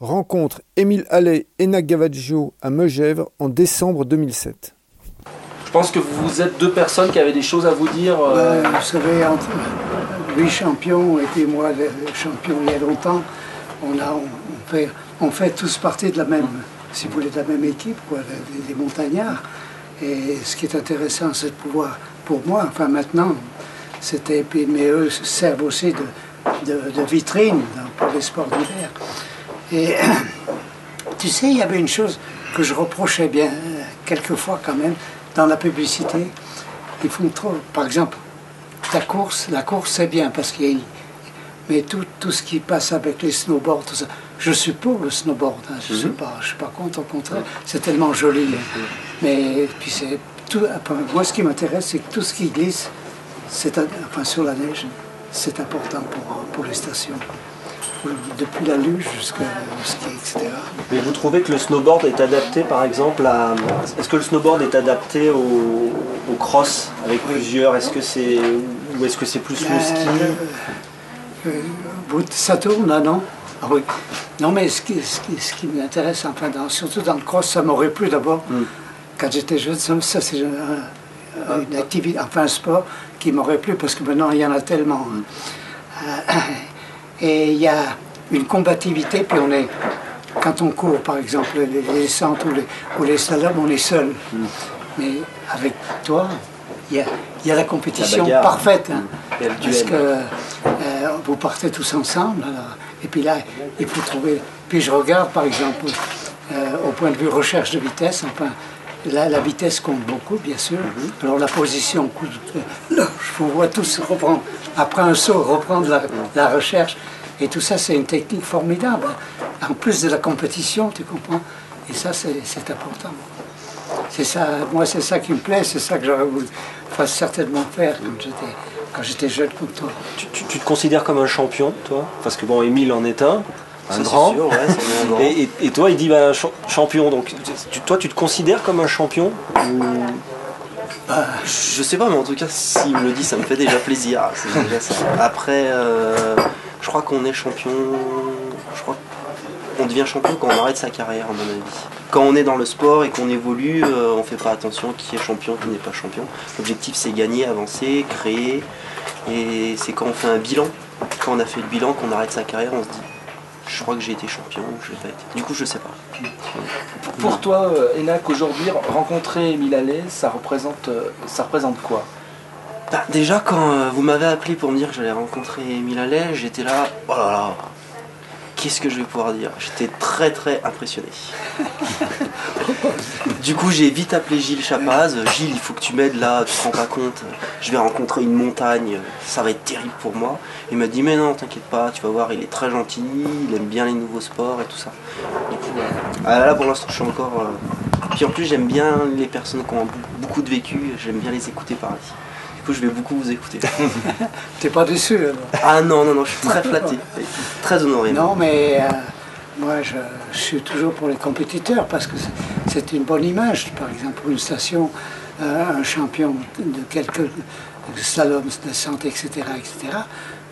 rencontre Émile Allais et Nagavaggio à Megèvre en décembre 2007. Je pense que vous êtes deux personnes qui avaient des choses à vous dire. euh, ben, vous savez, entre lui champion et moi le champion il y a longtemps, on, a, on, fait, on fait tous partie de la même, si vous voulez, de la même équipe, quoi, des, montagnards. Et ce qui est intéressant, c'est de pouvoir, pour moi, enfin maintenant, c'était, mais eux servent aussi de, de, de vitrine pour les sports d'hiver. Et tu sais, il y avait une chose que je reprochais bien, quelquefois quand même, dans la publicité. Ils font trop, par exemple, la course, la course c'est bien parce qu'il y a mais tout, tout, ce qui passe avec les snowboards, tout ça, je suis pour le snowboard, hein, je ne suis, mhm. suis pas contre, au contraire, c'est tellement joli. Mais puis c'est tout, moi ce qui m'intéresse, c'est que tout ce qui glisse, c'est, enfin sur la neige, c'est important pour, pour les stations depuis la luge jusqu'au ski, etc. Mais vous trouvez que le snowboard est adapté, par exemple, à... Est-ce que le snowboard est adapté au, cross avec plusieurs? Est-ce que c'est... Ou est-ce que c'est plus le ski? euh, euh, Ça tourne là, non? Ah oui. Non, mais ce qui, ce qui, ce qui m'intéresse, enfin, surtout dans le cross, ça m'aurait plu d'abord. Hmm. Quand j'étais jeune, ça, c'est une activité, enfin un sport qui m'aurait plu parce que maintenant il y en a tellement. Hmm. Euh, et il y a une combativité, puis on est, quand on court par exemple, les, centres ou les, ou les slaloms, on est seul. Mm. Mais avec toi, il y a, la compétition parfaite. Hein. parce que euh, vous partez tous ensemble. et puis là, il faut trouver. Puis je regarde par exemple, euh, au point de vue recherche de vitesse, enfin, Là, la vitesse compte beaucoup, bien sûr. Mm-hmm. Alors la position, je vous vois tous reprendre, après un saut, reprendre la recherche. Et tout ça, c'est une technique formidable. En plus de la compétition, tu comprends Et ça, c'est important. C'est ça, moi, c'est ça qui me plaît, c'est ça que j'aurais voulu certainement faire quand j'étais jeune comme toi. Tu, te considères comme un champion, toi? Parce que bon, Émile en est un. Un grand. Sûr, ouais, un grand. Et, toi, il dit bah, champion. Donc, toi, tu te considères comme un champion bah, Je sais pas, mais en tout cas, s'il me le dit, ça me fait déjà plaisir. Après, euh, je crois qu'on est champion. Je crois qu'on devient champion quand on arrête sa carrière, à mon avis. Quand on est dans le sport et qu'on évolue, euh, on fait pas attention qui est champion, qui n'est pas champion. L'objectif c'est gagner, avancer, créer. Et c'est quand on fait un bilan, quand on a fait le bilan, qu'on arrête sa carrière, on se dit je crois que j'ai été champion, je vais pas été. Du coup, je sais pas. Pour toi, Enac, aujourd'hui, rencontrer Emile Allais, ça représente, euh, ça représente quoi? Bah, déjà, quand euh, vous m'avez appelé pour me dire que j'allais rencontrer Emile Allais, j'étais là, oh là là, qu'est-ce que je vais pouvoir dire? J'étais très très impressionné. du coup, j'ai vite appelé Gilles Chapaz. Gilles, il faut que tu m'aides là, tu te rends pas compte, je vais rencontrer une montagne, ça va être terrible pour moi. Il m'a dit, mais non, t'inquiète pas, tu vas voir, il est très gentil, il aime bien les nouveaux sports et tout ça. Du coup, ah là, pour l'instant, je suis encore. Euh, puis en plus, j'aime bien les personnes qui ont beaucoup de vécu, j'aime bien les écouter parler je vais beaucoup vous écouter. T'es pas déçu Ah non, non, non, je suis très flatté, très honoré. Non, mais euh, moi, je, suis toujours pour les compétiteurs parce que c'est une bonne image. Par exemple, pour une station, euh, un champion de quelques slaloms de santé, etc., etc.,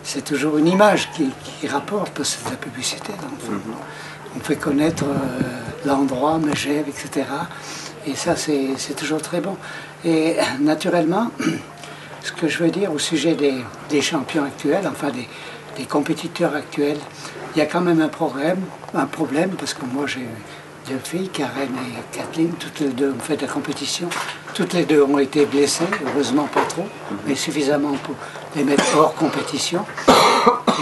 c'est toujours une image qui, rapporte parce que c'est de la publicité. Mhm. On fait connaître euh, l'endroit, Megève, etc. Et ça, c'est toujours très bon. Et naturellement, ce que je veux dire au sujet des, champions actuels, enfin des, compétiteurs actuels, il y a quand même un problème, un problème parce que moi j'ai deux filles, Karen et Kathleen, toutes les deux ont fait de la compétition. Toutes les deux ont été blessées, heureusement pas trop, mais suffisamment pour les mettre hors compétition.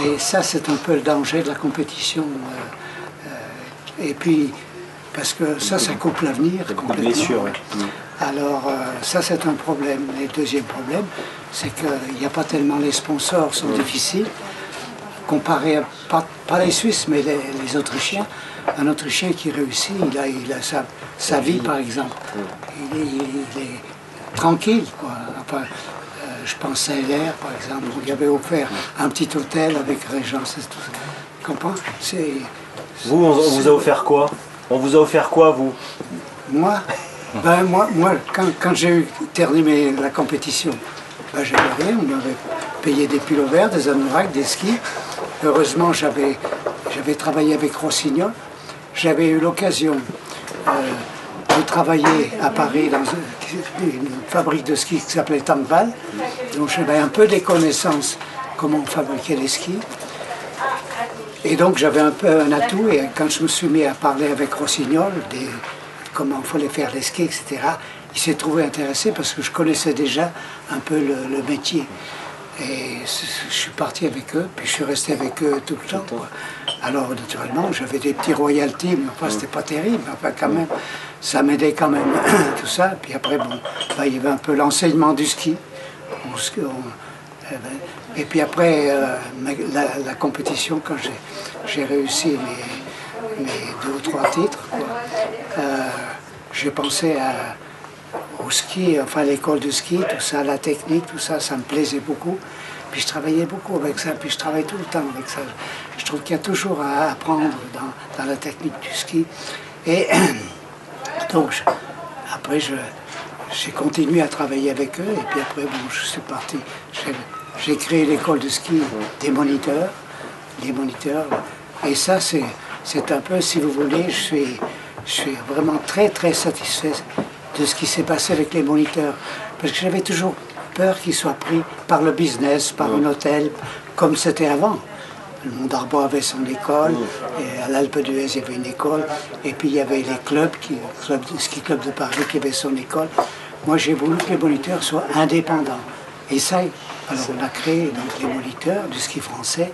Et ça, c'est un peu le danger de la compétition. Euh, euh, et puis, parce que ça, ça coupe l'avenir complètement. Blessure, alors euh, ça c'est un problème. Et le deuxième problème, c'est qu'il n'y a pas tellement les sponsors sont difficiles. Comparé à, pas, les Suisses, mais les, Autrichiens. Un Autrichien qui réussit, il a, il a sa, vie par exemple. Il est, tranquille. Quoi. Euh, je pense à LR par exemple, il avait offert un petit hôtel avec régence et tout ça. Tu comprends Vous, on vous a offert quoi? On vous a offert quoi, vous? Moi? Ben, moi, moi, quand, j'ai terminé la compétition, ben, j'avais rien. On m'avait payé des pilots verts, des anoraks, des skis. Heureusement, j'avais, j'avais travaillé avec Rossignol. j'avais eu l'occasion euh, de travailler à Paris dans une fabrique de ski qui s'appelait Tampal. Donc j'avais un peu des connaissances comment on fabriquait les skis. Et donc j'avais un peu un atout et quand je me suis mis à parler avec Rossignol de comment il fallait faire les skis, etc., il s'est trouvé intéressé parce que je connaissais déjà un peu le, métier. Et je suis parti avec eux, puis je suis resté avec eux tout le temps. Alors naturellement, j'avais des petits royalties, mais enfin c'était pas terrible, enfin quand même, ça m'aidait quand même, tout ça. Puis après, bon, bah, il y avait un peu l'enseignement du ski. Eh ben, et puis après, euh, la, compétition, quand j'ai réussi mes, deux ou trois titres, euh, j'ai pensé à, au ski, enfin l'école de ski, tout ça, la technique, tout ça, ça me plaisait beaucoup. Puis je travaillais beaucoup avec ça, puis je travaille tout le temps avec ça. Je trouve qu'il y a toujours à apprendre dans, la technique du ski. Et donc, après, j'ai continué à travailler avec eux, et puis après, bon, je suis parti. J'ai créé l'école de ski des moniteurs, des moniteurs. Et ça, c'est un peu, si vous voulez, je suis vraiment très, très satisfait de ce qui s'est passé avec les moniteurs. Parce que j'avais toujours peur qu'ils soient pris par le business, par un hôtel, comme c'était avant. Le Mont d'Arbois avait son école, et à l'Alpe d'Huez il y avait une école, et puis il y avait les clubs, qui, le ski club de Paris qui avait son école. Moi j'ai voulu que les moniteurs soient indépendants. Et ça, alors on a créé donc, les moniteurs du ski français,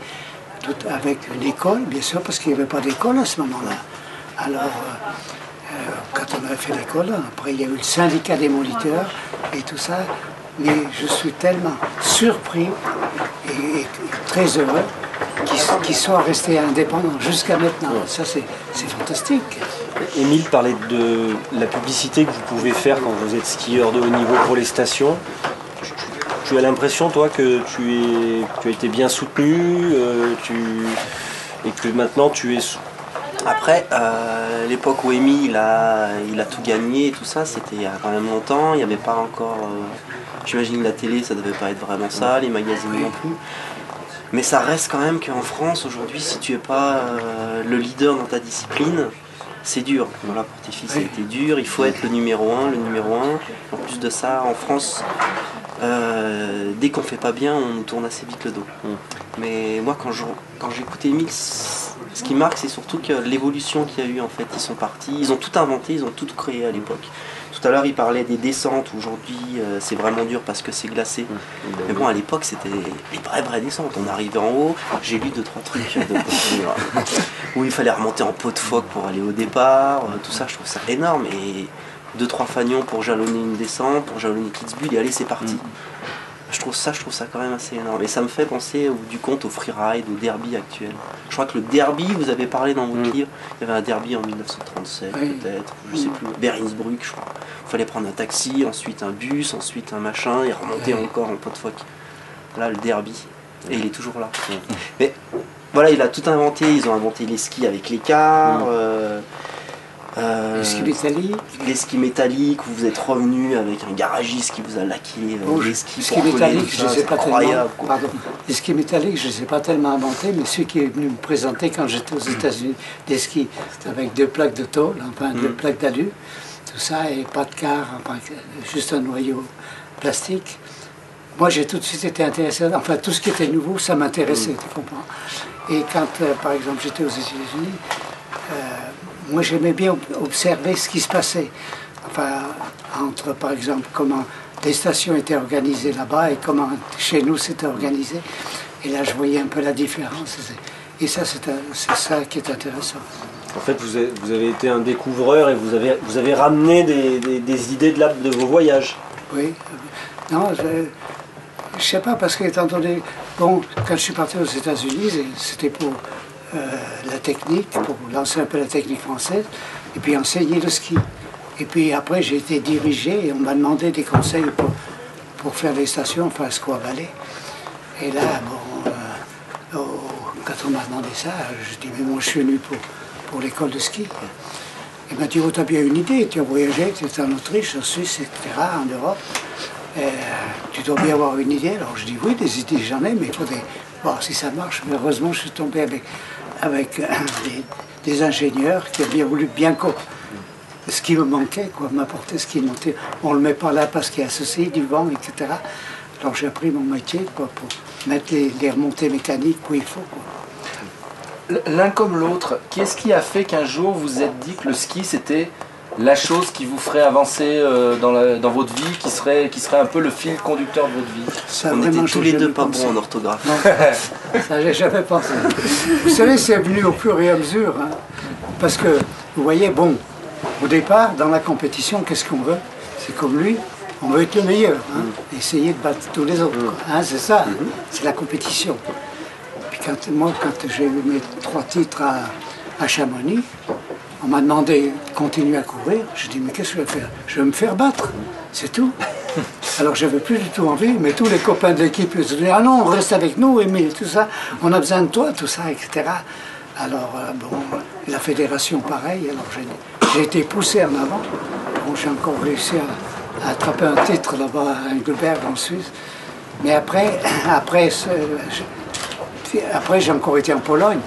tout avec une école, bien sûr, parce qu'il n'y avait pas d'école à ce moment-là. Alors, euh, quand on avait fait l'école, après il y a eu le syndicat des moniteurs et tout ça, mais je suis tellement surpris et, très heureux qu'ils soient restés indépendants jusqu'à maintenant. Ça, c'est fantastique. Émile parlait de la publicité que vous pouvez faire quand vous êtes skieur de haut niveau pour les stations. Tu as l'impression, toi, que tu, es, tu as été bien soutenu euh, tu, et que maintenant tu es. Après, euh, l'époque où Amy il a, il a tout gagné et tout ça, c'était il y a quand même longtemps. Il n'y avait pas encore. Euh, j'imagine la télé, ça devait pas être vraiment ça, les magazines non plus. Mais ça reste quand même qu'en France, aujourd'hui, si tu n'es pas le leader dans ta discipline, c'est dur. Voilà, pour tes fils, c'était dur. Il faut être le numéro un, le numéro un. En plus de ça, en France, euh, dès qu'on fait pas bien, on nous tourne assez vite le dos. Mm. Mais moi, quand, quand j'ai écouté Emile, ce qui marque, c'est surtout que l'évolution qu'il y a eu, en fait, ils sont partis, ils ont tout inventé, ils ont tout créé à l'époque. Tout à l'heure, il parlait des descentes. Aujourd'hui, euh, c'est vraiment dur parce que c'est glacé. Mm. Mais bon, à l'époque, c'était les vraies, vraies descentes. On arrivait en haut, j'ai lu deux, trois trucs de où il fallait remonter en pot de phoque pour aller au départ. Euh, tout ça, je trouve ça énorme. Et deux trois fagnons pour jalonner une descente, pour jalonner Kitzbühel et allez c'est parti. Mm. Je trouve ça, je trouve ça quand même assez énorme. Et ça me fait penser au, du compte au freeride, au derby actuel. Je crois que le derby, vous avez parlé dans votre mm. livre, il y avait un derby en 1937 peut-être, je sais mm. plus, Berinsbruck je crois. Il fallait prendre un taxi, ensuite un bus, ensuite un machin, et remonter encore en pot de phoque. Là le derby. Et il est toujours là. Mais voilà, il a tout inventé, ils ont inventé les skis avec l'écart. Euh, euh, les skis métalliques Les skis métalliques, vous êtes revenu avec un garagiste qui vous a laqué euh, les skis, métalliques, je ne sais pas tellement. Les skis métalliques, je ne sais pas tellement inventé, mais celui qui est venu me présenter quand j'étais aux États-Unis, des skis avec deux plaques de tôle, enfin deux mm. plaques d'alu, tout ça, et pas de car, enfin, juste un noyau plastique. Moi, j'ai tout de suite été intéressé, enfin tout ce qui était nouveau, ça m'intéressait, mm. tu comprends. Et quand, euh, par exemple, j'étais aux États-Unis, moi j'aimais bien observer ce qui se passait. Enfin, entre par exemple comment les stations étaient organisées là-bas et comment chez nous c'était organisé. Et là je voyais un peu la différence. Et ça c'est ça qui est intéressant. En fait, vous avez, vous avez, été un découvreur et vous avez, vous avez ramené des, des, idées de, la, de vos voyages. Oui. Non, je ne sais pas, parce qu'étant donné, bon, quand je suis parti aux États-Unis, c'était pour la technique, pour lancer un peu la technique française, et puis enseigner le ski. Et puis après, j'ai été dirigé et on m'a demandé des conseils pour, pour faire les stations, enfin à Valley. Et là, bon, euh, quand on m'a demandé ça, je dis, mais moi je suis venu pour, pour l'école de ski. Il m'a dit, oh, tu as bien une idée, tu as voyagé, tu es en Autriche, en Suisse, etc., en Europe. Euh, tu dois bien avoir une idée. Alors je dis, oui, des idées j'en ai, mais il faudrait voir si ça marche. Mais heureusement, je suis tombé avec avec des ingénieurs qui ont bien voulu bien ce qui me manquait, quoi, m'apporter ce qui manquait. On le met pas là parce qu'il y a ceci, du vent, etc. Alors j'ai appris mon métier quoi, pour mettre les, les remontées mécaniques où il faut. L'un comme l'autre, qu'est-ce qui a fait qu'un jour vous êtes dit que le ski c'était la chose qui vous ferait avancer euh, dans, la- dans votre vie, qui serait, qui serait un peu le fil conducteur de votre vie Ça, On était tous les deux pas bons en orthographe. Non, ça j'ai jamais pensé. Vous savez, c'est venu au fur et à mesure. hein. parce que, vous voyez, bon, au départ, dans la compétition, qu'est-ce qu'on veut? C'est comme lui, on veut être le meilleur. hein. Essayer de battre tous les autres. quoi, hein, c'est ça, c'est la compétition. Puis quand, moi, quand j'ai eu mes trois titres à, à Chamonix, on m'a demandé de continuer à courir. Je dis, mais qu'est-ce que je vais faire? Je vais me faire battre, c'est tout. Alors j'avais plus du tout envie, mais tous les copains de l'équipe ils se disaient Ah non, reste avec nous, Émile, tout ça, on a besoin de toi, tout ça, etc. Alors, euh, bon, la fédération, pareil, alors j'ai- j'ai été poussé en avant. Bon, j'ai encore réussi à, à attraper un titre là-bas à Engelberg en Suisse. Mais après, après, après, j'ai encore été en Pologne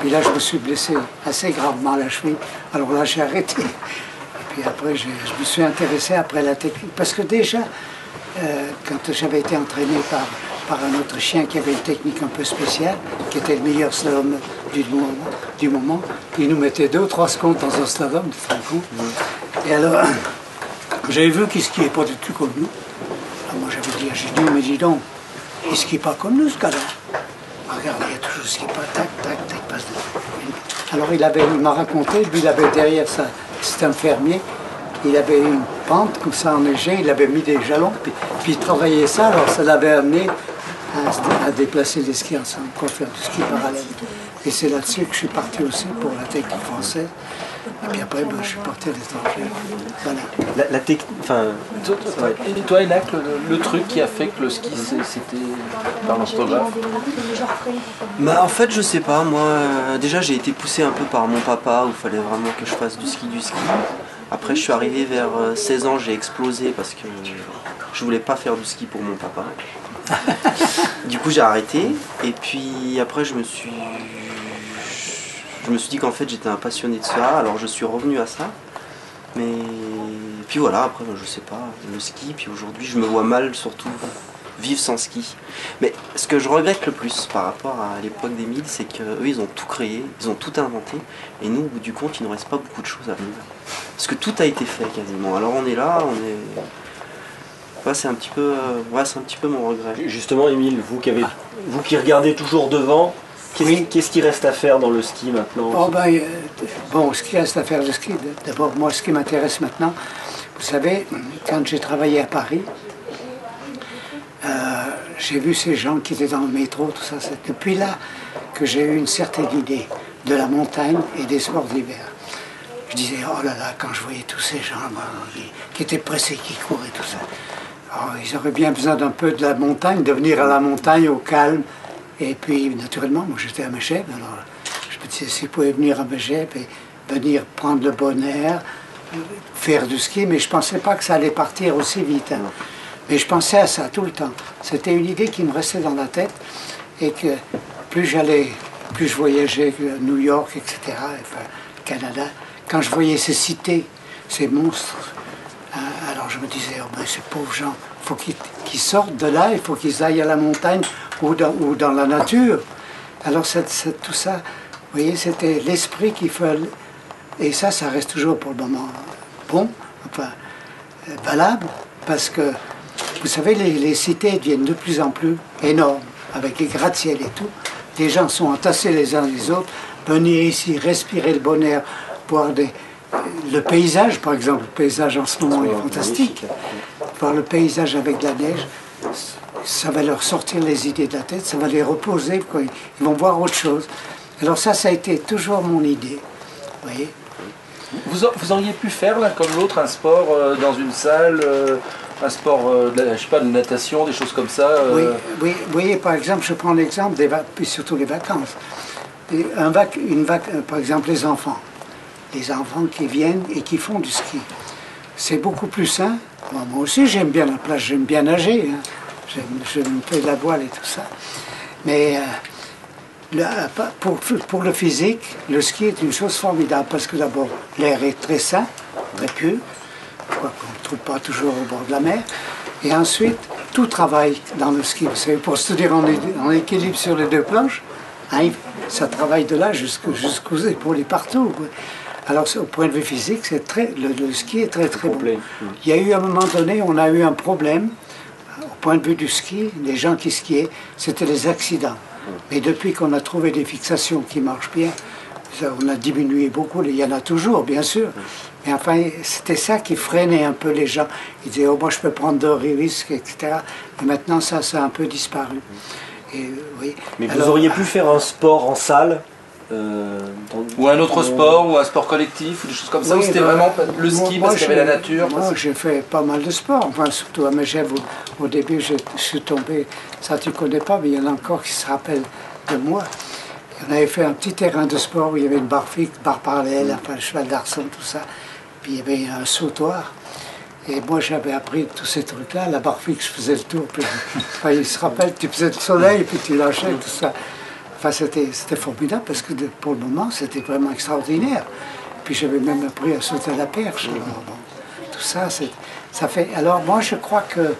Puis là, je me suis blessé assez gravement à la cheville. Alors là, j'ai arrêté. Et puis après, je me suis intéressé après la technique. Parce que déjà, euh, quand j'avais été entraîné par, par un Autrichien qui avait une technique un peu spéciale, qui était le meilleur slalom du moment, du moment, il nous mettait deux ou trois secondes dans un slalom, tu te rends compte Et alors, j'avais vu qu'il skiait pas du tout comme nous. Alors moi, j'avais dit, j'ai dit, mais dis donc, il skie pas comme nous, ce gars-là. Regarde, qui pas, tac, tac, tac, Alors il avait, m'a raconté, lui il avait derrière ça, c'était un fermier, il avait une pente comme ça enneigée, il avait mis des jalons, puis, puis il travaillait ça, alors ça l'avait amené à, à déplacer les skis ensemble, quoi, faire du ski parallèle. Et c'est là-dessus que je suis parti aussi pour la technique française. Et puis après, ben, je suis parti à l'étranger. Voilà. La, la technique. Enfin, Et toi, Enac, le, le truc qui a fait que le ski c'était par l'orthographe Bah en fait je sais pas, moi euh, déjà j'ai été poussé un peu par mon papa où il fallait vraiment que je fasse du ski du ski. Après je suis arrivé vers euh, 16 ans, j'ai explosé parce que je voulais pas faire du ski pour mon papa. Du coup j'ai arrêté et puis après je me suis je me suis dit qu'en fait j'étais un passionné de ça, alors je suis revenu à ça. Mais puis voilà, après je sais pas, le ski, puis aujourd'hui je me vois mal surtout vivre sans ski. Mais ce que je regrette le plus par rapport à l'époque d'Emile, c'est qu'eux ils ont tout créé, ils ont tout inventé, et nous au bout du compte il ne reste pas beaucoup de choses à vivre. Parce que tout a été fait quasiment. Alors on est là, on est. Ouais, c'est un petit peu. euh, ouais, c'est un petit peu mon regret. justement, Émile, vous qui, avez, vous qui regardez toujours devant, qu'est-ce Oui. qui reste à faire dans le ski maintenant Oh ben, euh, bon, ce qui reste à faire le ski, d'abord, moi, ce qui m'intéresse maintenant, vous savez, quand j'ai travaillé à Paris, euh, j'ai vu ces gens qui étaient dans le métro, tout ça. C'est depuis là que j'ai eu une certaine idée de la montagne et des sports d'hiver. Je disais, oh là là, quand je voyais tous ces gens moi, qui, qui étaient pressés, qui couraient, tout ça. Oh, ils auraient bien besoin d'un peu de la montagne, de venir à la montagne au calme. Et puis, naturellement, moi j'étais à Megève, alors je me disais, s'ils pouvaient venir à Megève et venir prendre le bon air, faire du ski, mais je ne pensais pas que ça allait partir aussi vite. hein. Mais je pensais à ça tout le temps. C'était une idée qui me restait dans la tête et que plus j'allais, plus je voyageais à New York, etc., enfin, Canada, quand je voyais ces cités, ces monstres, je me disais, oh ben, ces pauvres gens, il faut qu'ils sortent de là, il faut qu'ils aillent à la montagne ou dans, la nature. Alors tout ça, vous voyez, c'était l'esprit qu'il fallait. Et ça, ça reste toujours pour le moment bon, enfin, valable, parce que, vous savez, les, cités deviennent de plus en plus énormes, avec les gratte-ciel et tout. Les gens sont entassés les uns les autres, venir ici, respirer le bon air, voir des, le paysage, par exemple, le paysage en ce moment est fantastique. Voir le paysage avec la neige, ça va leur sortir les idées de la tête, ça va les reposer, quoi. ils vont voir autre chose. Alors ça, ça a été toujours mon idée. Vous voyez Vous, auriez pu faire l'un comme l'autre un sport euh, dans une salle, euh, un sport, euh, de je sais pas, de natation, des choses comme ça. euh, Oui, oui, vous voyez, par exemple, je prends l'exemple des vacances, puis surtout les vacances. Et un vac, une vac, euh, par exemple, les enfants. Les enfants qui viennent et qui font du ski. C'est beaucoup plus sain. Moi, aussi, j'aime bien la plage, j'aime bien nager. hein. Je me fais de la voile et tout ça. Mais euh, pour, le physique, le ski est une chose formidable parce que d'abord, l'air est très sain, très pur, qu'on ne trouve pas toujours au bord de la mer. Et ensuite, tout travaille dans le ski. Vous savez, pour se tenir en, équilibre sur les deux planches, hein, ça travaille de là jusqu'aux épaules et partout. Alors, au point de vue physique, c'est très, le, ski est très très bon. Il y a eu à un moment donné, on a eu un problème au point de vue du ski, les gens qui skiaient, c'était les accidents. Mais depuis qu'on a trouvé des fixations qui marchent bien, on a diminué beaucoup. Il y en a toujours, bien sûr. Mais enfin, c'était ça qui freinait un peu les gens. Ils disaient, oh, moi, je peux prendre de risques, etc. Et maintenant, ça, ça a un peu disparu. Et, oui. Mais vous auriez pu faire un sport en salle euh, ou un autre sport, ou un sport collectif, ou des choses comme ça, c'était vraiment le ski parce qu'il y avait la nature Moi, j'ai fait pas mal de sports, enfin, surtout à Megève, au, début, je, suis tombé, ça tu connais pas, mais il y en a encore qui se rappellent de moi. On avait fait un petit terrain de sport où il y avait une barre fixe, barre parallèle, enfin, le cheval d'arçon, tout ça. Puis il y avait un sautoir. Et moi, j'avais appris tous ces trucs-là. La barre fixe, je faisais le tour. Puis, il se rappelle, tu faisais le soleil, puis tu lâchais, tout ça. Enfin, c'était formidable parce que pour le moment, c'était vraiment extraordinaire. Puis j'avais même appris à sauter à la perche. tout ça, ça fait. Alors moi, je crois que euh,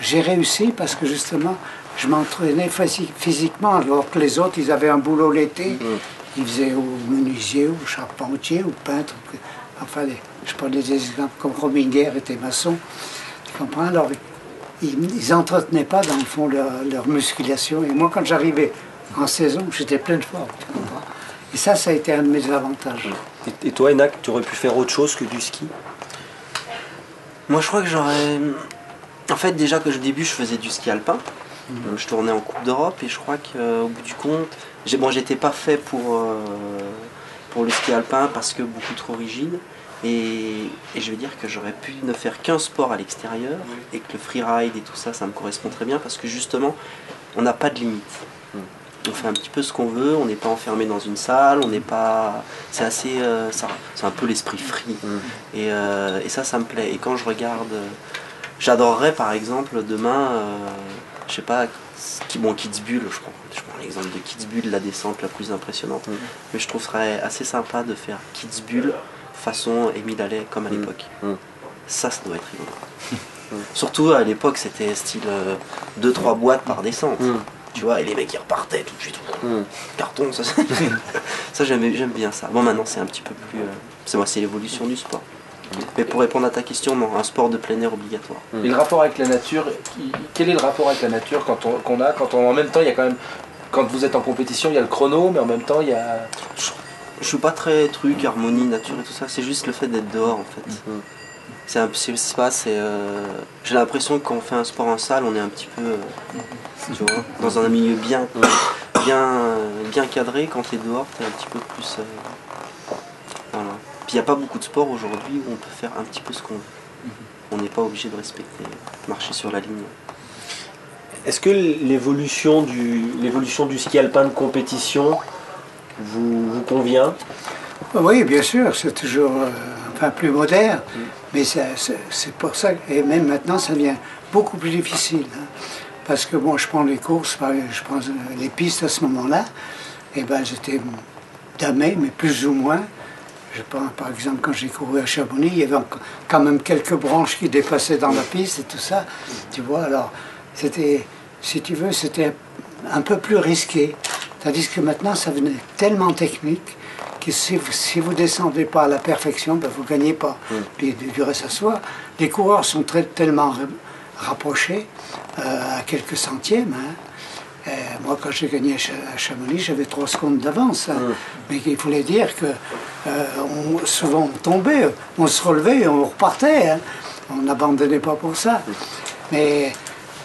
j'ai réussi parce que justement, je m'entraînais physiquement, alors que les autres, ils avaient un boulot l'été. Mm. Ils faisaient au menuisier, au charpentier, au peintre. Enfin, je prenais des exemples comme Rominger était maçon. Tu comprends? Alors, ils n'entretenaient pas, dans le fond, leur, leur musculation. Et moi, quand j'arrivais en saison, j'étais plein de forme. Et ça, ça a été un de mes avantages. Et, toi, Enak, tu aurais pu faire autre chose que du ski? Moi, je crois que j'aurais. En fait, déjà que au début, je faisais du ski alpin. Mhm. Je tournais en Coupe d'Europe et je crois qu'au bout du compte, bon, j'étais pas fait pour, euh, pour le ski alpin parce que beaucoup trop rigide. Et, et, je vais dire que j'aurais pu ne faire qu'un sport à l'extérieur et que le freeride et tout ça, ça me correspond très bien parce que justement, on n'a pas de limite on fait un petit peu ce qu'on veut, on n'est pas enfermé dans une salle, on n'est pas. C'est assez. Euh, c'est un peu l'esprit free. Mm. Euh, et, ça, ça me plaît. Et quand je regarde. J'adorerais par exemple demain, euh, je sais pas, bon, Kitzbühel, je prends, je prends l'exemple de Kitzbühel, la descente la plus impressionnante. Mm. Mais je trouverais assez sympa de faire Kitzbühel façon Émile Allais comme à mm. l'époque. Ça, ça doit être rigolo. Surtout à l'époque, c'était style 2-3 boîtes par descente tu vois, et les mecs ils repartaient tout de suite. Hmm. Carton, ça, ça j'aime bien ça. Bon, maintenant c'est un petit peu plus. Euh, c'est moi, c'est l'évolution du sport. Mais pour répondre à ta question, non, un sport de plein air obligatoire. Et le rapport avec la nature, quel est le rapport avec la nature qu'on on a quand on, en même temps il y a quand même, quand vous êtes en compétition, il y a le chrono, mais en même temps il y a. Je, suis pas très truc, harmonie, nature et tout ça, c'est juste le fait d'être dehors en fait. C'est un pas, c'est. Euh, j'ai l'impression que quand on fait un sport en salle, on est un petit peu. Euh, tu vois, dans un milieu bien, bien, bien cadré. Quand tu es dehors, tu es un petit peu plus. Euh, voilà. Puis il n'y a pas beaucoup de sports aujourd'hui où on peut faire un petit peu ce qu'on veut. On n'est pas obligé de respecter, marcher sur la ligne. Est-ce que l'évolution du, l'évolution du ski alpin de compétition vous, vous convient? Oui, bien sûr, c'est toujours enfin, plus moderne. Mm. Mais c'est pour ça, et même maintenant, ça devient beaucoup plus difficile. Hein. Parce que bon, je prends les courses, je prends les pistes à ce moment-là, et ben j'étais damé, mais plus ou moins. Je prends, par exemple, quand j'ai couru à Chamonix, il y avait quand même quelques branches qui dépassaient dans la piste et tout ça. Tu vois, alors, c'était, si tu veux, c'était un peu plus risqué. Tandis que maintenant, ça venait tellement technique si, vous ne descendez pas à la perfection, ben vous ne gagnez pas. Mm. Puis du reste à soi, les coureurs sont très, tellement rapprochés euh, à quelques centièmes. Hein. moi, quand j'ai gagné à Chamonix, j'avais trois secondes d'avance. Hein. Mm. Mais il voulait dire que euh, on, souvent on tombait, on se relevait, on repartait. Hein. On n'abandonnait pas pour ça. Mm. Mais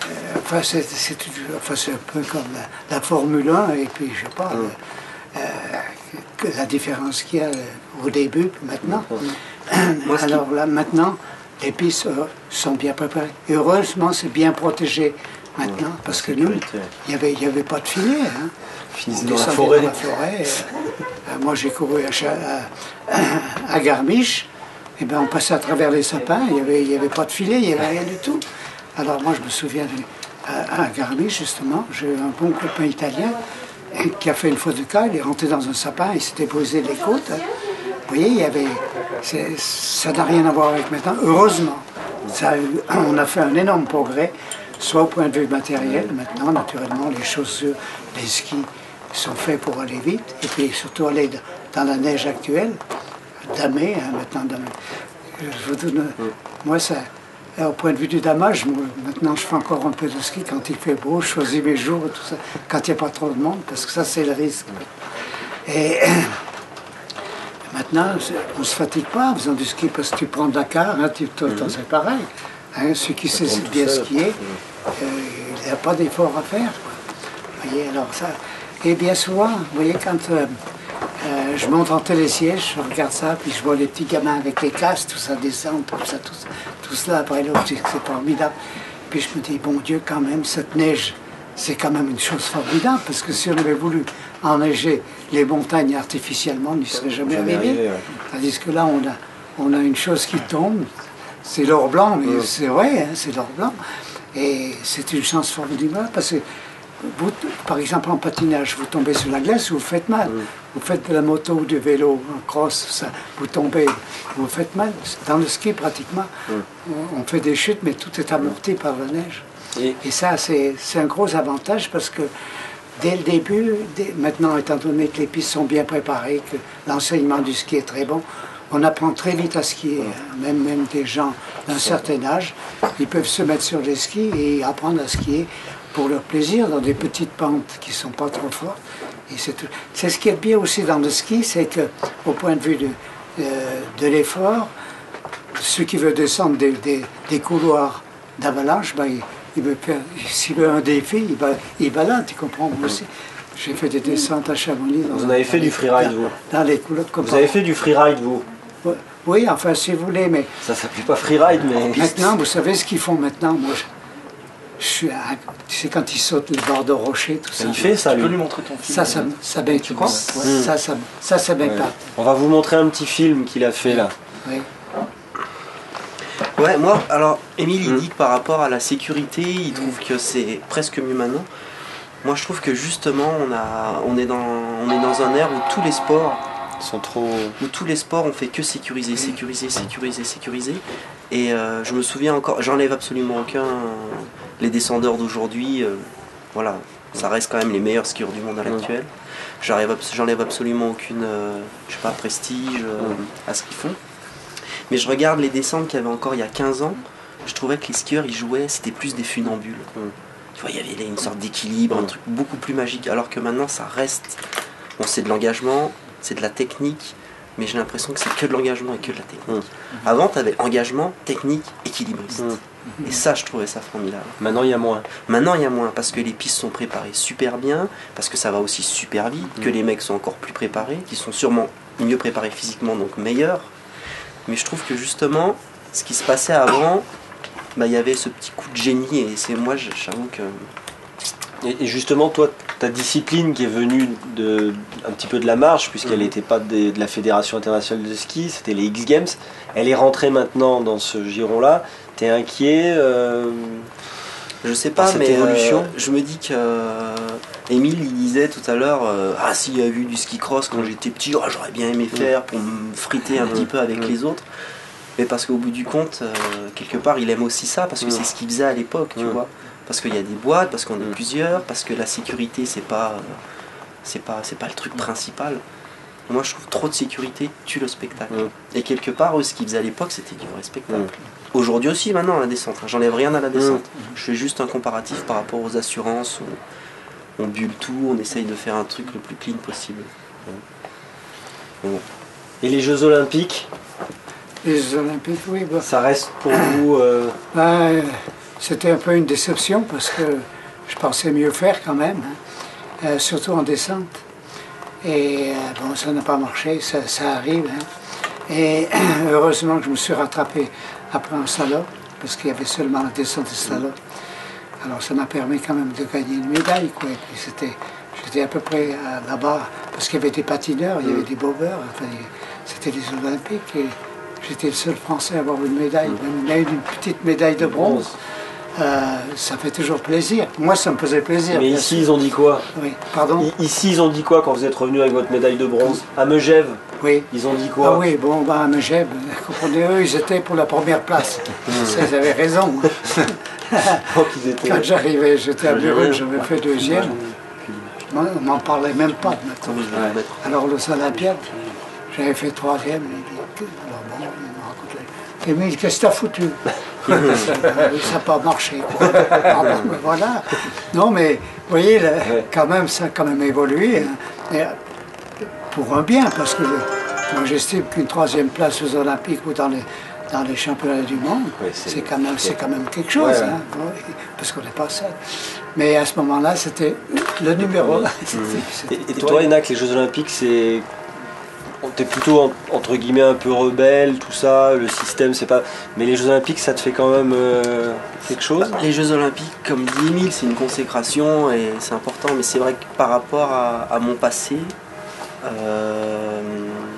euh, enfin, c'est un peu comme la, Formule 1, et puis je sais pas la différence qu'il y a au début maintenant. Alors là, maintenant, les pistes euh, sont bien préparées. heureusement, c'est bien protégé maintenant, parce que nous, il n'y avait, y avait pas de filet. Hein. dans la forêt. Euh, moi, j'ai couru à, à, Garmisch, et ben, on passait à travers les sapins, il n'y avait, y avait pas de filet, il n'y avait rien du tout. Alors moi, je me souviens, à, Garmisch, justement, j'ai un bon copain italien, qui a fait une faute de cas, il est rentré dans un sapin, il s'était posé les côtes. Vous voyez, il y avait, ça n'a rien à voir avec maintenant, heureusement. Ça on a fait un énorme progrès, soit au point de vue matériel, maintenant, naturellement, les chaussures, les skis sont faits pour aller vite, et puis surtout aller dans la neige actuelle, damée, hein, maintenant damée. Je vous donne, moi, ça, au point de vue du damage, moi, maintenant, je fais encore un peu de ski quand il fait beau, je choisis mes jours et tout ça, quand il n'y a pas trop de monde, parce que ça, c'est le risque. Et maintenant, c'est- on ne se fatigue pas en faisant du ski, parce que tu prends Dakar, hein, tu, toi, toi, c'est pareil. Hein, celui qui sait bien skier, euh, il n'y a pas d'effort à faire. quoi. Vous voyez, alors ça. Et bien souvent, vous voyez, quand euh, euh, je monte en télésiège, je regarde ça, puis je vois les petits gamins avec les casques, tout ça descend, tout ça, tout, tout cela après l'autre, c'est formidable. Puis je me dis, bon Dieu, quand même, cette neige, c'est quand même une chose formidable, parce que si on avait voulu enneiger les montagnes artificiellement, on n'y serait jamais, arrivé. Tandis que là, on a, on a une chose qui tombe, c'est l'or blanc, mais c'est vrai, hein, c'est l'or blanc. Et c'est une chance formidable parce que, vous, par exemple, en patinage, vous tombez sur la glace, vous faites mal. Vous faites de la moto ou du vélo, un cross, ça, vous tombez, vous faites mal. Dans le ski, pratiquement, on, on fait des chutes, mais tout est amorti par la neige. Et Et ça, c'est c'est un gros avantage parce que dès le début, dès- maintenant, étant donné que les pistes sont bien préparées, que l'enseignement du ski est très bon, on apprend très vite à skier. hein. Même, même des gens d'un certain âge, ils peuvent se mettre sur les skis et apprendre à skier pour leur plaisir dans des petites pentes qui ne sont pas trop fortes. Et c'est ce qui est bien aussi dans le ski, c'est que au point de vue de, euh, de l'effort, ceux qui veulent descendre des, des- des couloirs d'avalanche, ben, il, il veut faire, s'il veut un défi, il va, il va là, tu comprends, moi aussi. J'ai fait des descentes à Chamonix. dans Vous un- avez fait dans du freeride, vous Dans les couloirs comme vous avez fait du freeride, vous Oui, enfin, si vous voulez, mais Ça s'appelle pas freeride, mais. maintenant, vous savez ce qu'ils font maintenant Moi, je, sais, quand ils sautent les bords de rochers, tout ça. Il fait ça, Tu peux lui. lui montrer ton film Ça, ça, ça m'aide. Tu crois Ouais, Ça, ça, ça, ça Ouais. pas. On va vous montrer un petit film qu'il a fait là. Oui. Ouais, moi, alors, Émile, il Mm. dit que par rapport à la sécurité, il trouve que c'est presque mieux maintenant. Moi, je trouve que justement, on, a, on, est dans, on est dans un air où tous les sports, Ils sont trop. où tous les sports, on fait que sécuriser, sécuriser, sécuriser, sécuriser. Et euh, je me souviens encore, j'enlève absolument aucun. Les descendeurs d'aujourd'hui, euh, voilà, ça reste quand même les meilleurs skieurs du monde à l'actuel. J'arrive J'enlève absolument aucune, euh, je sais pas, prestige euh, à ce qu'ils font. Mais je regarde les descentes qu'il y avait encore il y a 15 ans, je trouvais que les skieurs, ils jouaient, c'était plus des funambules. Tu vois, il y avait une sorte d'équilibre, un truc beaucoup plus magique. Alors que maintenant, ça reste. Bon, c'est de l'engagement, c'est de la technique, mais j'ai l'impression que c'est que de l'engagement et que de la technique. Avant, tu avais engagement, technique, équilibriste. Et ça, je trouvais ça formidable. Maintenant, il y a moins. Maintenant, il y a moins parce que les pistes sont préparées super bien, parce que ça va aussi super vite, que les mecs sont encore plus préparés, qui sont sûrement mieux préparés physiquement, donc meilleurs. Mais je trouve que justement, ce qui se passait avant, bah, il y avait ce petit coup de génie, et c'est moi, j'avoue que. Et et justement, toi, ta discipline qui est venue de, un petit peu de la marche, puisqu'elle Mhm. n'était pas des- de la Fédération internationale de ski, c'était les X Games. Elle est rentrée maintenant dans ce giron-là. T'es inquiet euh, Je sais pas, cette mais euh, évolution? je me dis que. euh, Émile, il disait tout à l'heure euh, Ah, s'il y a eu du ski cross quand j'étais petit, oh, j'aurais bien aimé faire pour me friter un petit peu avec les autres. Mais parce qu'au bout du compte, euh, quelque part, il aime aussi ça, parce que c'est ce qu'il faisait à l'époque, tu vois. Parce qu'il y a des boîtes, parce qu'on est Mm. plusieurs, parce que la sécurité, c'est pas, euh, c'est pas, c'est pas le truc principal. Moi, je trouve trop de sécurité tue le spectacle. Mm. Et quelque part, eux, ce qu'ils faisaient à l'époque, c'était du vrai spectacle. Mm. Aujourd'hui aussi, maintenant, à la descente. hein. J'enlève rien à la descente. Je fais juste un comparatif par rapport aux assurances. où on bulle tout, on essaye de faire un truc le plus clean possible. Et les Jeux Olympiques, Les Jeux Olympiques, oui. bah, ça reste pour vous. euh, ben, C'était un peu une déception parce que je pensais mieux faire quand même, hein, euh, surtout en descente. Et euh, bon, ça n'a pas marché, ça, ça arrive. hein. Et heureusement que je me suis rattrapé après en slalom, parce qu'il y avait seulement la descente de slalom. Alors ça m'a permis quand même de gagner une médaille. Quoi. Et puis c'était, j'étais à peu près euh, là-bas, parce qu'il y avait des patineurs, il y avait des bobeurs, enfin, c'était les Olympiques. Et j'étais le seul Français à avoir une médaille, même, même une petite médaille de bronze. Euh, ça fait toujours plaisir. Moi, ça me faisait plaisir. Mais ici, sûr. ils ont dit quoi Oui, pardon I- Ici, ils ont dit quoi quand vous êtes revenu avec votre médaille de bronze À Megève, Oui. ils ont dit quoi Ah oui, bon, bah, mais j'aime, comprenez, eux, ils étaient pour la première place. Ça, ils avaient raison. Quand j'arrivais, j'étais à Buruc, j'avais fait deuxième. Moi, On n'en parlait même pas maintenant. Le. Alors, aux Olympiades, j'avais fait troisième. Alors bon, il me racontait. Émile, qu'est-ce que t'as foutu? Ça n'a pas marché. Ah ben voilà. Non, mais vous voyez, là, quand même, ça a quand même évolué. hein. Et, pour un bien, parce que moi j'estime qu'une troisième place aux Olympiques ou dans les, dans les championnats du monde, Oui, c'est- quand, même- quand même quelque chose, Ouais, ouais. hein, parce qu'on n'est pas seul. Mais à ce moment-là, c'était le numéro. C'était- Et, et toi, Enac, les Jeux Olympiques, c'est. T'es plutôt en- entre guillemets un peu rebelle, tout ça, le système, c'est pas. Mais les Jeux Olympiques, ça te fait quand même euh, quelque chose? Les Jeux Olympiques, comme dit Emile, c'est une consécration et c'est important, mais c'est vrai que par rapport à, mon passé, euh,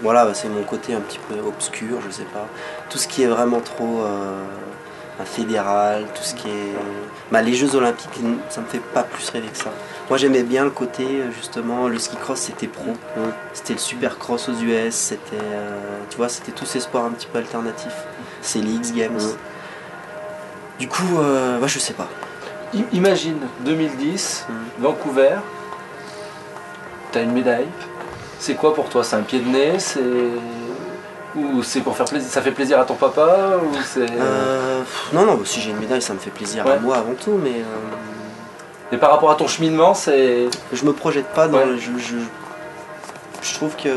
voilà, bah, c'est mon côté un petit peu obscur, je sais pas. Tout ce qui est vraiment trop euh, fédéral, tout ce qui est. Bah, les Jeux Olympiques, ça me fait pas plus rêver que ça. Moi j'aimais bien le côté, euh, justement, le ski cross c'était pro. C'était le super cross aux US, c'était. euh, tu vois, c'était tous ces sports un petit peu alternatifs. C'est les X Games. Du coup, euh, bah, je sais pas. I- Imagine 2010, Mm. Vancouver, t'as une médaille. C'est quoi pour toi? C'est un pied de nez? C'est ou c'est pour faire plaisir Ça fait plaisir à ton papa? Ou c'est Euh, non, non, si j'ai une médaille, ça me fait plaisir à moi avant tout, mais Et par rapport à ton cheminement, c'est je me projette pas dans. Ouais. le- Je, je, je trouve que.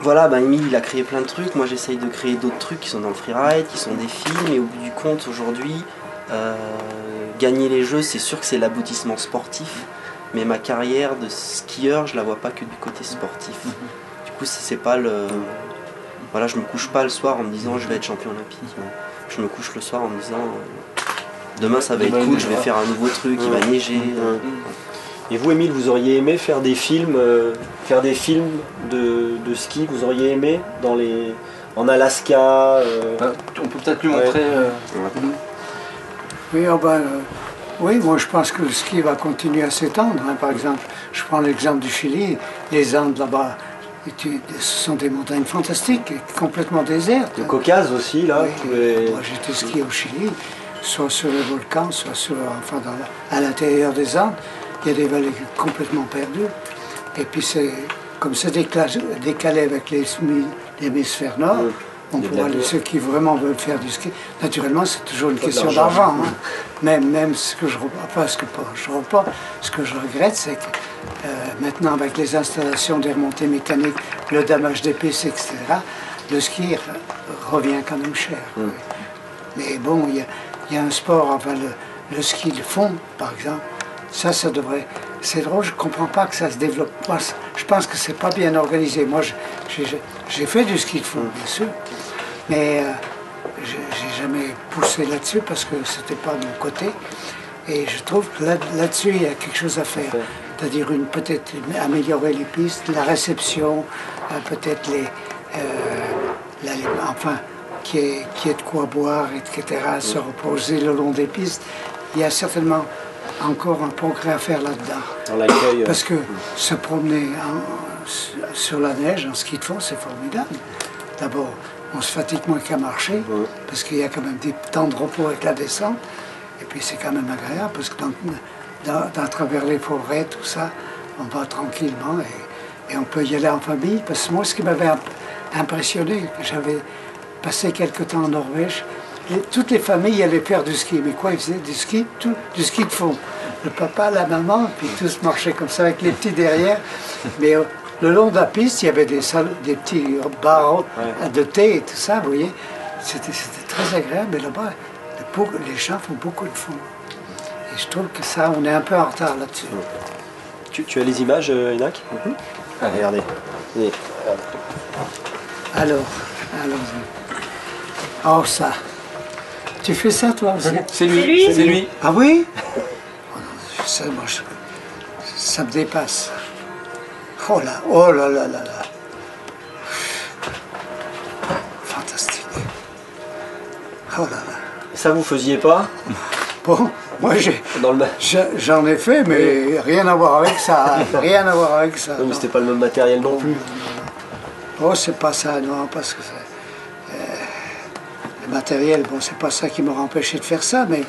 Voilà, bah, Emile, il a créé plein de trucs. Moi, j'essaye de créer d'autres trucs qui sont dans le freeride, qui sont des films, et au bout du compte, aujourd'hui, euh, gagner les jeux, c'est sûr que c'est l'aboutissement sportif, mais ma carrière de skieur, je la vois pas que du côté sportif. Du coup, c'est c'est pas le. Voilà, je me couche pas le soir en me disant je vais être champion olympique. Je me couche le soir en me disant euh, demain ça va Demain, être cool, je vais faire un nouveau truc, il va neiger. euh, Et vous, Émile, vous auriez aimé faire des films, euh, faire des films de, de ski Vous auriez aimé dans les, en Alaska euh, Ben, On peut peut-être lui Ouais. montrer. euh, Oui, ah ben, euh, oui, moi je pense que le ski va continuer à s'étendre. hein. Par exemple, je prends l'exemple du Chili, les Andes là-bas, et tu- ce sont des montagnes fantastiques, et complètement désertes. Le Caucase aussi, là Oui, pouvez- Moi j'étais skié au Chili, soit sur les volcans, soit sur, enfin, dans la- à l'intérieur des Andes. Il y a des vallées complètement perdues. Et puis c'est comme c'est décalé avec l'hémisphère nord, on a de pourra ceux qui vraiment veulent faire du ski. Naturellement, c'est toujours une Pas question d'argent. hein. Même, même ce que je enfin, ce que pas- je repas, ce que je regrette, c'est que euh, maintenant avec les installations des remontées mécaniques, le damage des pistes, etc., le ski revient quand même cher. oui. Mais bon, il y a, il y a un sport, enfin le, le ski de fond, par exemple, ça, ça devrait. C'est drôle, je ne comprends pas que ça se développe. Moi, je pense que c'est pas bien organisé. Moi, j'ai fait du ski de fond, bien sûr, mais euh, j'ai jamais poussé là-dessus parce que c'était pas de mon côté. Et je trouve que là- là-dessus, il y a quelque chose à faire. C'est-à-dire une peut-être améliorer les pistes, la réception, euh, peut-être les, euh, la- enfin, qui est, qui est de quoi boire, etc., se reposer le long des pistes. Il y a certainement encore un progrès à faire là-dedans. euh, Parce que se promener en- sur- la neige, en ski de fond, c'est formidable. D'abord, on se fatigue moins qu'à marcher, parce qu'il y a quand même des temps de repos avec la descente. Et puis c'est quand même agréable, parce que dans, dans- travers les forêts, tout ça, on va tranquillement et, et on peut y aller en famille. Parce que moi, ce qui m'avait imp- impressionné, j'avais passé quelque temps en Norvège, les- toutes les familles allaient faire du ski. Mais quoi, ils faisaient du ski, tout, du ski de fond. Le papa, la maman, puis tous marchaient comme ça avec les petits derrière. Mais euh, le long de la piste, il y avait des, salles, des petits bars de thé et tout ça, vous voyez. C'était c'était très agréable. Mais là-bas, le les gens font beaucoup de fond. Et je trouve que ça, on est un peu en retard là-dessus. tu, tu as les images, euh, Enac Ah, Regardez. Allez. Alors, allons-y. Oh, ça. Tu fais ça, toi aussi C'est lui, c'est lui. Ah oui Je sais, moi, je- ça me dépasse. Oh là, oh là là là là. Fantastique. Oh là là. Ça, ça vous faisiez pas Bon, moi j'ai- j'en ai fait, mais rien à voir avec ça. Rien à voir avec ça. Non, mais c'était pas le même matériel non plus. Oh, c'est pas ça, non, parce que c'est- le matériel, bon, c'est pas ça qui m'aurait empêché de faire ça, mais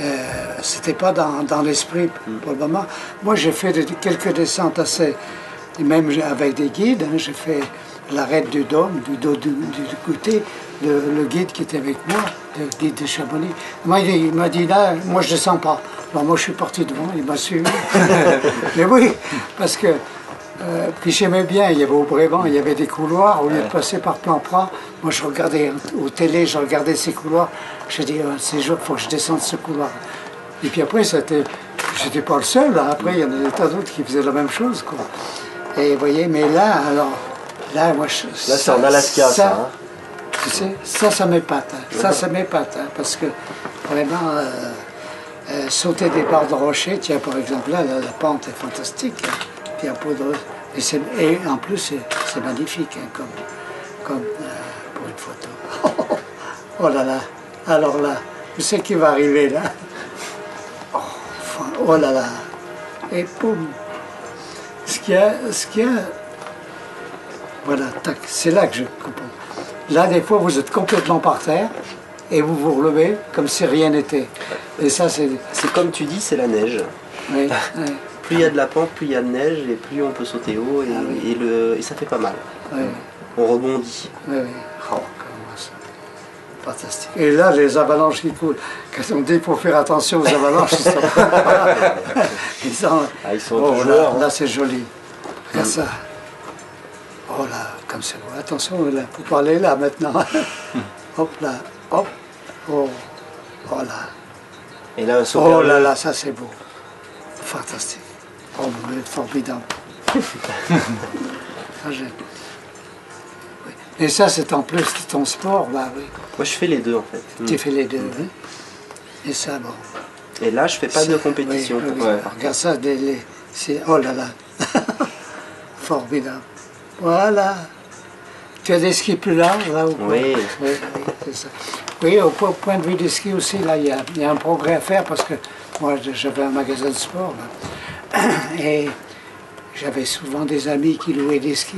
euh, c'était pas dans, dans l'esprit pour le moment. Moi, j'ai fait de- quelques descentes assez, même avec des guides, hein, j'ai fait l'arrêt du dôme, du dos du, côté, le, guide qui était avec moi, le guide de Chamonix. Moi, il, il m'a dit là, moi je descends pas. Alors moi je suis parti devant, il m'a suivi. mais oui, parce que euh, puis j'aimais bien, il y avait au Brévent, il y avait des couloirs, au lieu de passer par Plan-Pras, moi je regardais au télé, je regardais ces couloirs, je dis, ah, ces jours, il faut que je descende ce couloir. Et puis après, c'était, j'étais pas le seul, hein. après il y en a des tas d'autres qui faisaient la même chose. Quoi. Et vous voyez, mais là, alors, là, moi je... Là, c'est en Alaska, ça. hein. Tu sais, ça, ça m'épate. hein. Ça, ça m'épate. parce que vraiment, euh, euh, sauter des barres de rocher, tiens, par exemple, là, la, la pente est fantastique. Puis peu de- Et, c'est- et en plus, c'est c'est magnifique, hein, comme, comme euh, pour une photo. oh là là. Alors là, je sais qui va arriver là? Oh, enfin, oh là là. Et boum. Ce qu'il y a, ce qu'il y a voilà, tac, c'est là que je comprends. Là, des fois, vous êtes complètement par terre et vous vous relevez comme si rien n'était. Et ça, c'est. C'est comme tu dis, c'est la neige. oui, oui, Plus il y a de la pente, plus il y a de neige et plus on peut sauter haut et, Ah oui. et le, et ça fait pas mal. oui, On rebondit. oui, oui. Oh, comment ça. Fantastique. Et là, les avalanches qui coulent. Quand on dit qu'il faut faire attention aux avalanches, ils sont. ils sont- Ah, ils sont Oh, toujours là, joueurs, hein. là, c'est joli. Regarde ça. Oh là, comme c'est beau. Attention, là, faut parler là maintenant. hop là, hop. Oh, oh là. Et là, un Oh là là, ça c'est beau. Fantastique. Oh mon Dieu, formidable. Et ça, c'est en plus de ton sport, là, oui. Moi je fais les deux en fait. Tu fais les deux, oui. Et ça, bon. Et là je fais pas de compétition oui, oui. Regarde ça, des- les- c'est- oh là là. Formidable. Voilà. Tu as des skis plus larges, là ou quoi Oui. Oui, oui, c'est ça. Oui, au, po- au point de vue des skis aussi, là, il y y a un progrès à faire parce que moi, j'avais un magasin de sport, là. Et j'avais souvent des amis qui louaient des skis.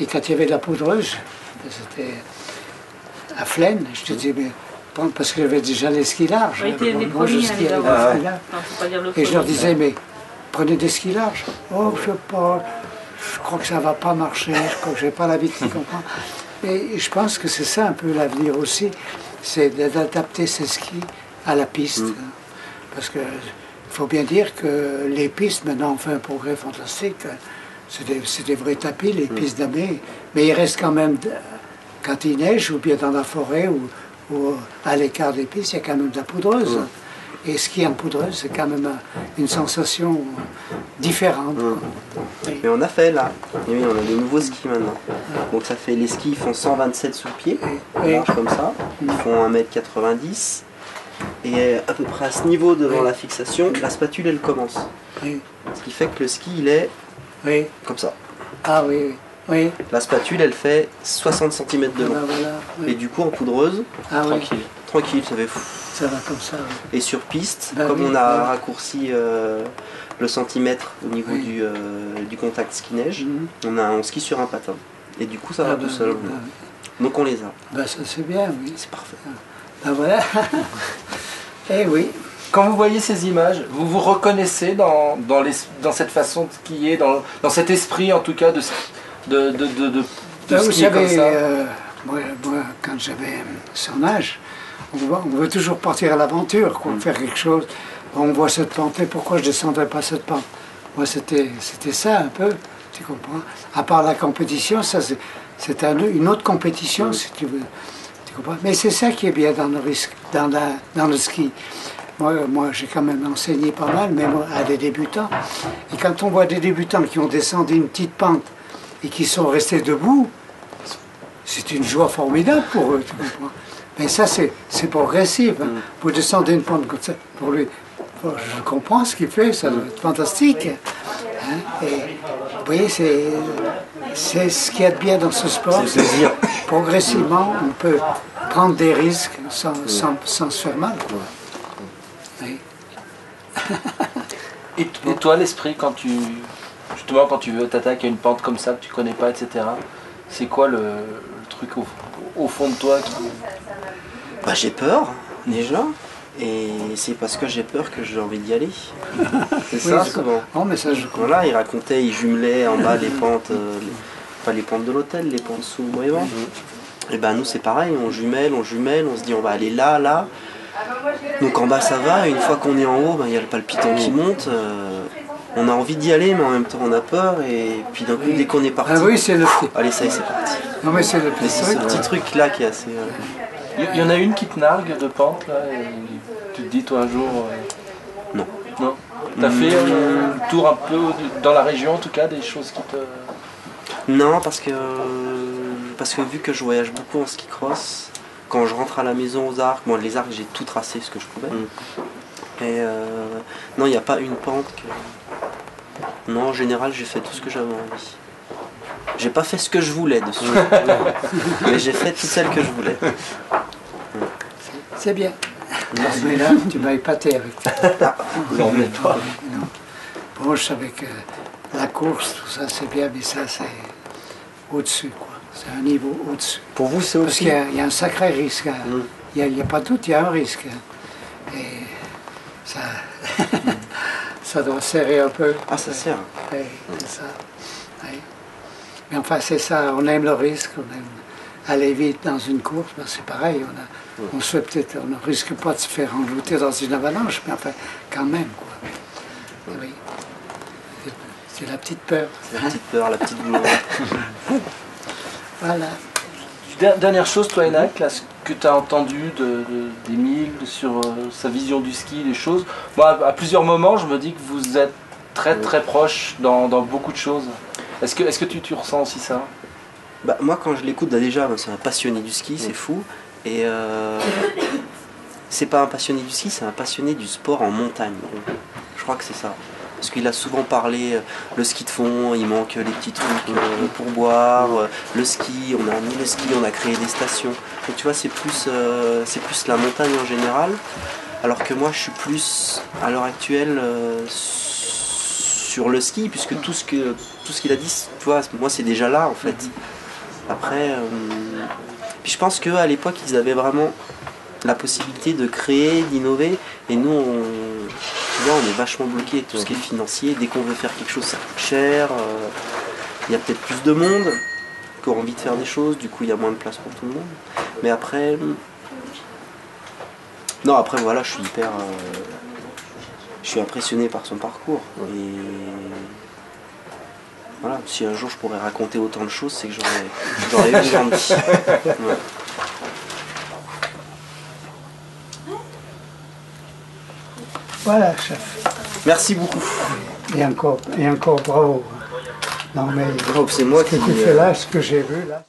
Et quand il y avait de la poudreuse, c'était à Flaine, je te dis, mais parce que j'avais déjà les skis larges. Les Moi, je à skis. Non, le Et je leur disais, mais prenez des skis larges. Oh, je sais pas, je crois que ça va pas marcher, je crois que j'ai pas l'habitude, tu comprends Et je pense que c'est ça un peu l'avenir aussi, c'est d'adapter ces skis à la piste. Parce que il faut bien dire que les pistes, maintenant, on fait un progrès fantastique. C'est des, vrais tapis, les pistes d'amé. Mais il reste quand même, quand il neige, ou bien dans la forêt, ou, ou à l'écart des pistes, il y a quand même de la poudreuse. Et skier en poudreuse, c'est quand même un- une sensation différente. Mais on a fait là. Et oui, on a des nouveaux skis maintenant. Donc ça fait les skis font 127 sous le pied, Oui. large comme ça. Ils font 1m90. Et à peu près à ce niveau devant Oui. la fixation, la spatule elle commence. Oui. Ce qui fait que le ski il est oui. comme ça. Ah oui, oui. La spatule elle fait 60 cm de long. Voilà, voilà, oui. Et du coup en poudreuse, Ah oui, tranquille. Tranquille, ça fait fou. ça va comme ça. oui. Et sur piste, Bah comme oui, on a raccourci euh, le centimètre au niveau Oui. du, euh, du contact ski-neige, Mhm. on, a, on skie sur un patin. Et du coup ça va Ah tout bah, seul. bah oui. Donc on les a. Bah, ça c'est bien, oui. C'est parfait. Ben voilà. eh oui. Quand vous voyez ces images, vous vous reconnaissez dans, dans, les, dans cette façon de skier, dans, dans cet esprit en tout cas de, de, de, de, de- de vous skier comme savez, ça euh, moi, moi, quand j'avais son âge, on, veut toujours partir à l'aventure, quoi, faire quelque chose. On voit cette pente, pourquoi je descendrais pas cette pente? Moi, c'était c'était ça un peu, tu comprends? À part la compétition, ça c'est c'est un- une autre compétition, si tu veux. Tu comprends? Mais c'est ça qui est bien dans le risque, dans, la, dans le ski. Moi, moi j'ai quand même enseigné pas mal, même à des débutants. Et quand on voit des débutants qui ont descendu une petite pente et qui sont restés debout, c'est une joie formidable pour eux, tu comprends? Mais ça, c'est progressif. hein. Vous descendez une pente comme ça, pour lui, je comprends ce qu'il fait, ça doit être fantastique. Hein. Et, vous voyez, c'est c'est ce qu'il y a de bien dans ce sport. Progressivement, on peut prendre des risques sans, sans, sans se faire mal. Quoi. Oui. Et, et toi, l'esprit, quand tu. Justement, quand tu veux t'attaquer à une pente comme ça que tu connais pas, etc., c'est quoi le, le truc au, au fond de toi qui. Bah, j'ai peur, déjà. Et c'est parce que j'ai peur que j'ai envie d'y aller. C'est ça, souvent. Non, mais ça, je Voilà, il racontait, il jumelait en bas les pentes, euh, les- pas les pentes de l'hôtel, les pentes sous Moëvan. Et ben nous c'est pareil, on jumelle, on jumelle, on se dit on va aller là, là. Donc en bas ça va, et une fois qu'on est en haut, ben, il y a le palpitant qui monte. euh, on a envie d'y aller, mais en même temps on a peur, et puis d'un coup dès qu'on est parti, Ah oui, c'est le allez ça y est c'est parti. Non, mais c'est le petit c'est ce truc. petit truc là qui est assez. euh, Il y, en a une qui te nargue de pente, là, et tu te dis, toi, un jour. euh, Non. Non T'as fait euh, le tour un peu dans la région, en tout cas, des choses qui te. Non, parce que, parce que vu que je voyage beaucoup en ski cross, quand je rentre à la maison aux arcs, bon, les arcs j'ai tout tracé ce que je pouvais. Et euh, non, il n'y a pas une pente que. Non, en général, j'ai fait tout ce que j'avais envie. J'ai pas fait ce que je voulais dessus. Mais j'ai fait toutes celles que je voulais. C'est bien. Mais là, tu m'as épaté avec ça. Non, mais toi. Bon, je savais que la course, tout ça, c'est bien, mais ça, c'est au-dessus, quoi. C'est un niveau au-dessus. Pour vous, c'est Parce aussi. qu'il y, a- il y a un sacré risque. hein. Mm. Il n'y a, il y a pas de doute, il y a un risque. hein. Et ça, ça doit serrer un peu. Ah, ça sert. Oui, c'est ça. Mais enfin, c'est ça, on aime le risque, on aime aller vite dans une course, ben, c'est pareil, on, a, on se fait peut-être, on ne risque pas de se faire envoûter dans une avalanche, mais enfin, quand même, quoi. Oui. C'est la petite peur. La petite peur, la petite douleur. Voilà. Der- Dernière chose, toi, Enac, là, ce que tu as entendu de, de- d'Émile sur euh, sa vision du ski, des choses? Moi, à, à plusieurs moments, je me dis que vous êtes très très proches dans, dans beaucoup de choses. Est-ce que, tu, tu ressens aussi ça? Bah, moi, quand je l'écoute, bah, déjà, moi, c'est un passionné du ski, c'est fou. Et euh, c'est pas un passionné du ski, c'est un passionné du sport en montagne. Je crois que c'est ça. Parce qu'il a souvent parlé, euh, le ski de fond, il manque les petits trucs euh, pour boire, le ski, on a mis le ski, on a créé des stations. Donc tu vois, c'est plus, c'est plus la montagne en général. Alors que moi, je suis plus, à l'heure actuelle, sur le ski, puisque tout ce que tout ce qu'il a dit, tu vois, moi, c'est déjà là, en fait. Après, euh, puis je pense qu'à l'époque, ils avaient vraiment la possibilité de créer, d'innover, et nous, on, tu vois, on est vachement bloqué tout ce qui est financier. Dès qu'on veut faire quelque chose, ça coûte cher. euh, Il y a peut-être plus de monde qui ont envie de faire des choses, du coup, il y a moins de place pour tout le monde. Mais après, non, après, voilà, je suis hyper, euh, je suis impressionné par son parcours. Et voilà, si un jour je pourrais raconter autant de choses, c'est que j'aurais, j'aurais eu de Ouais. Voilà, chef. Merci beaucoup. Et encore, et encore bravo. Non, mais Oh, c'est moi ce que qui. tu euh, fais là, ce que j'ai vu là.